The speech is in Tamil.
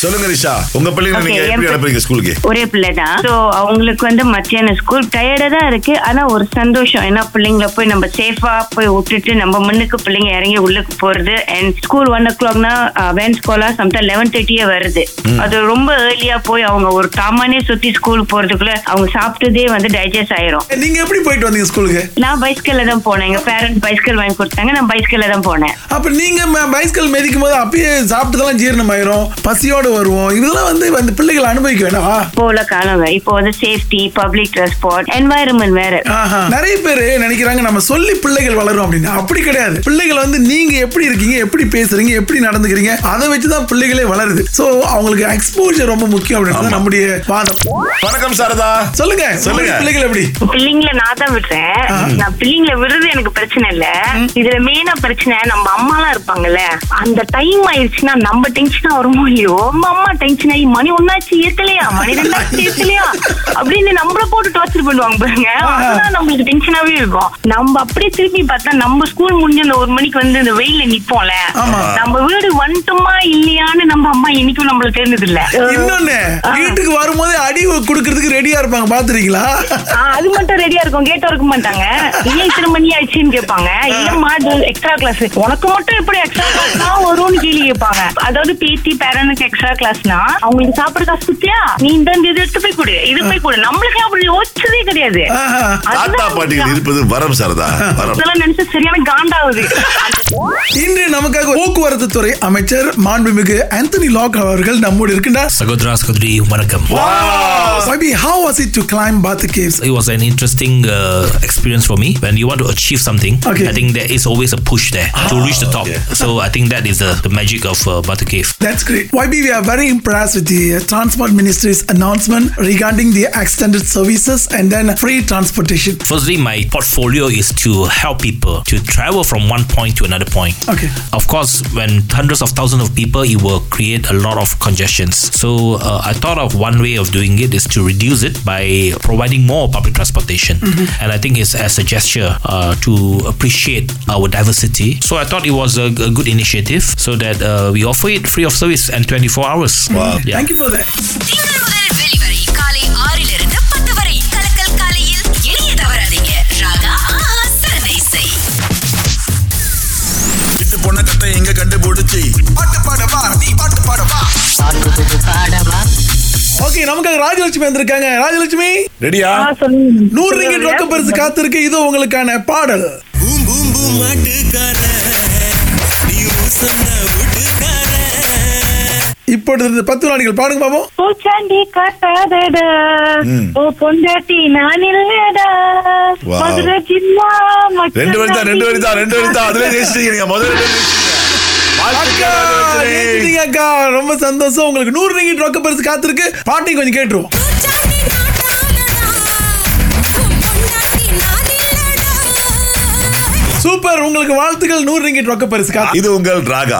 சொல்லுங்க ரிஷா. உங்க பிள்ளைங்க நீங்க எப்படி அனுப்புறீங்க ஸ்கூலுக்கு? ஒரே பிள்ளை தான் ஸோ அவங்களுக்கு வந்து மத்தியான ஸ்கூல் டயர்டா தான் இருக்கு. ஆனா ஒரு சந்தோஷம். ஏன்னா பிள்ளைங்களை போய் நம்ம சேஃபா போய் விட்டுட்டு நம்ம முன்னுக்கு பிள்ளைங்க இறங்கி உள்ளுக்கு போறது. அண்ட் ஸ்கூல் ஒன் ஓ கிளாக்னா வேன் ஸ்கூலா சம்டைம் லெவன் தேர்ட்டியே வருது. அது ரொம்ப ஏர்லியா போய் அவங்க ஒரு தாமானே சுத்தி ஸ்கூல் போறதுக்குள்ள அவங்க சாப்பிட்டதே வந்து டைஜஸ்ட் ஆயிரும். நீங்க எப்படி போயிட்டு வந்தீங்க ஸ்கூலுக்கு? நான் பைஸ்கல்ல தான் போனேன். எங்க பேரண்ட் பைஸ்கல் வாங்கி கொடுத்தாங்க. நான் பைஸ்கல்ல தான் போனேன். அப்ப நீங்க பைஸ்கல் மிதிக்கும் போது அப்பயே சாப்பிட்டதெல்லாம் ஜீரணம் ஆயிரும் பசியோட வருவோம். இதெல்லாம் வந்து அந்த பிள்ளைகள் அனுபவிக்க வேணாமா இப்போ உள்ள காலம். இப்போ வந்து சேஃப்டி பப்ளிக் டிரான்ஸ்போர்ட் என்வாயரன்மெண்ட் வேற. நிறைய பேர் நினைக்கிறாங்க நம்ம சொல்லி பிள்ளைகள் வளரும் அப்படின்னு. அப்படி கிடையாது. பிள்ளைகள் வந்து நீங்க எப்படி இருக்கீங்க எப்படி பேசுறீங்க எப்படி நடந்துக்கிறீங்க அதை வச்சுதான் பிள்ளைகளே வளருது. சோ அவங்களுக்கு எக்ஸ்போஜர் ரொம்ப முக்கியம் அப்படின்றது நம்முடைய வாதம். வணக்கம் சாரதா. சொல்லுங்க. சொல்லுங்க. சொல்லுங்க. பிள்ளைகள் எப்படி? பிள்ளைங்களை நான் தான் விடுறேன். நான் பிள்ளைங்களை விடுறது எனக்கு பிரச்சனை இல்ல. இதுல மெயினா பிரச்சனை நம்ம அம்மா எல்லாம் இருப்பாங்கல்ல. அந்த டைம் ஆயிடுச்சுன்னா நம்ம டென்ஷனா வருமோ இல்லையோ? நம்ம அம்மா டென்ஷன் ஆகி மணி ஒன்னாச்சு இருக்கலையா மணி ரெண்டாச்சு இருக்கலையா அப்படின்னு நம்மள போட்டு டார்ச்சர் பண்ணுவாங்க பாருங்க. அதுதான் நம்மளுக்கு டென்ஷனாவே இருக்கும். நம்ம அப்படியே திருப்பி பார்த்தா நம்ம ஸ்கூல் முடிஞ்ச அந்த ஒரு மணிக்கு வந்து இந்த வெயில்ல நிப்போம்ல. நம்ம வீடு வந்துட்டோமா இல்லையான்னு நம்ம அம்மா என்னைக்கும் நம்மளுக்கு தெரிஞ்சது இல்ல இன்னொன்னு வீட்டுக்கு வரும்போது அடி கொடுக்கறதுக்கு ரெடியா இருப்பாங்க பாத்துறீங்களா? அது மட்டும் ரெடியா இருக்கும் கேட்ட இருக்க மாட்டாங்க. ஏன் இத்தனை மணி ஆயிடுச்சுன்னு கேட்பாங்க. இது எக்ஸ்ட்ரா கிளாஸ் உனக்கு மட்டும் எப்படி எக்ஸ்ட்ரா கிளாஸ்னா வரும்னு கேள்வி கேட்பாங்க. அதாவது பேத்தி பேரனுக்கு எக்ஸ்ட்ரா கிளாஸ்னா அவங்களுக்கு சாப்பிட காசு குத்தியா நீ இந்த இது எடுத்து போய் கொடு இது போய் கொடு நம்மளுக்கு அப்படி யோசிச்சதே கிடையாது. தாத்தா பாட்டிகள் இருப்பது வரம் சாரதா இதெல்லாம் நினைச்சு சரியான காண்டாவுது இன்று நமக்காக போக்குவரத்து துறை அமைச்சர் மாண்புமிகு ஆந்தனி லாக் அவர்கள் நம்மோடு இருக்கின்றார் Sagodra Sagodri Vanakkam. Maybe how was it to climb Batu Caves? It was an interesting uh, experience for me. When you want to achieve something, Okay. I think there is always a push there to reach the top. okay. So I think that is the, the magic of uh, Batu Cave. That's great. YB, we are very impressed with the Transport Ministry's announcement regarding the extended services and then free transportation. Firstly, my portfolio is to help people to travel from one point to another point. Okay. Of course, when hundreds of thousands of people, it will create a lot of congestions. So uh, I thought of one way of doing it is to reduce it by providing more public transportation, and I think it's as a gesture uh, to appreciate our diversity. So I thought it was a, a good initiative, so that uh, we offer it free of service and 24 hours. Wow. Yeah. Thank you for that. திங்கள் முதல் வெளிவரை காலை ஆறிலிருந்து பத்து வரை. கலக்கல் காலையில் இணைய தவறாதீங்க. ராகா ஆஹா சிறந்த இசை. விட்டு பொண்ண கத்தை எங்க கண்டுபிடிச்சி? பாட்டு பாடவா நீ பாட்டு பாடவா ஓகே நமக்காக ராஜலட்சுமி வந்திருக்காங்க. ராஜலட்சுமி? ரெடியா நூறு ரிங்கிட் ரொக்க பரிசு காத்திருக்கு. இது உங்களுக்கான பாடல். பூம் பூம் பூம் மாட்டுக்கார. நீ சொன்ன வீட்டுக்கார இப்பொழுது பத்து வினாடிகள் பாடுங்க பாப்போம் பூச்சாண்டி காட்டாதடா. ஓ பொண்டாட்டி நான் இல்லடா. Wow. மதுரை ஜில்லா ரெண்டு வரி தான் ரெண்டு வரி தான் ரெண்டு வரி தான். அதுல ஜெயிச்சிட்டீங்க முதல்ல அக்கா, ரொம்ப சந்தோஷம். உங்களுக்கு நூறு ரிங்கிட் ரொக்க பரிசு காத்திருக்கு. பாட்டையும் கொஞ்சம் கேட்டுருவோம். சூப்பர். உங்களுக்கு வாழ்த்துக்கள் நூறு ரிங்கிட் ரொக்க பரிசு காத்து இது உங்கள் ராகா.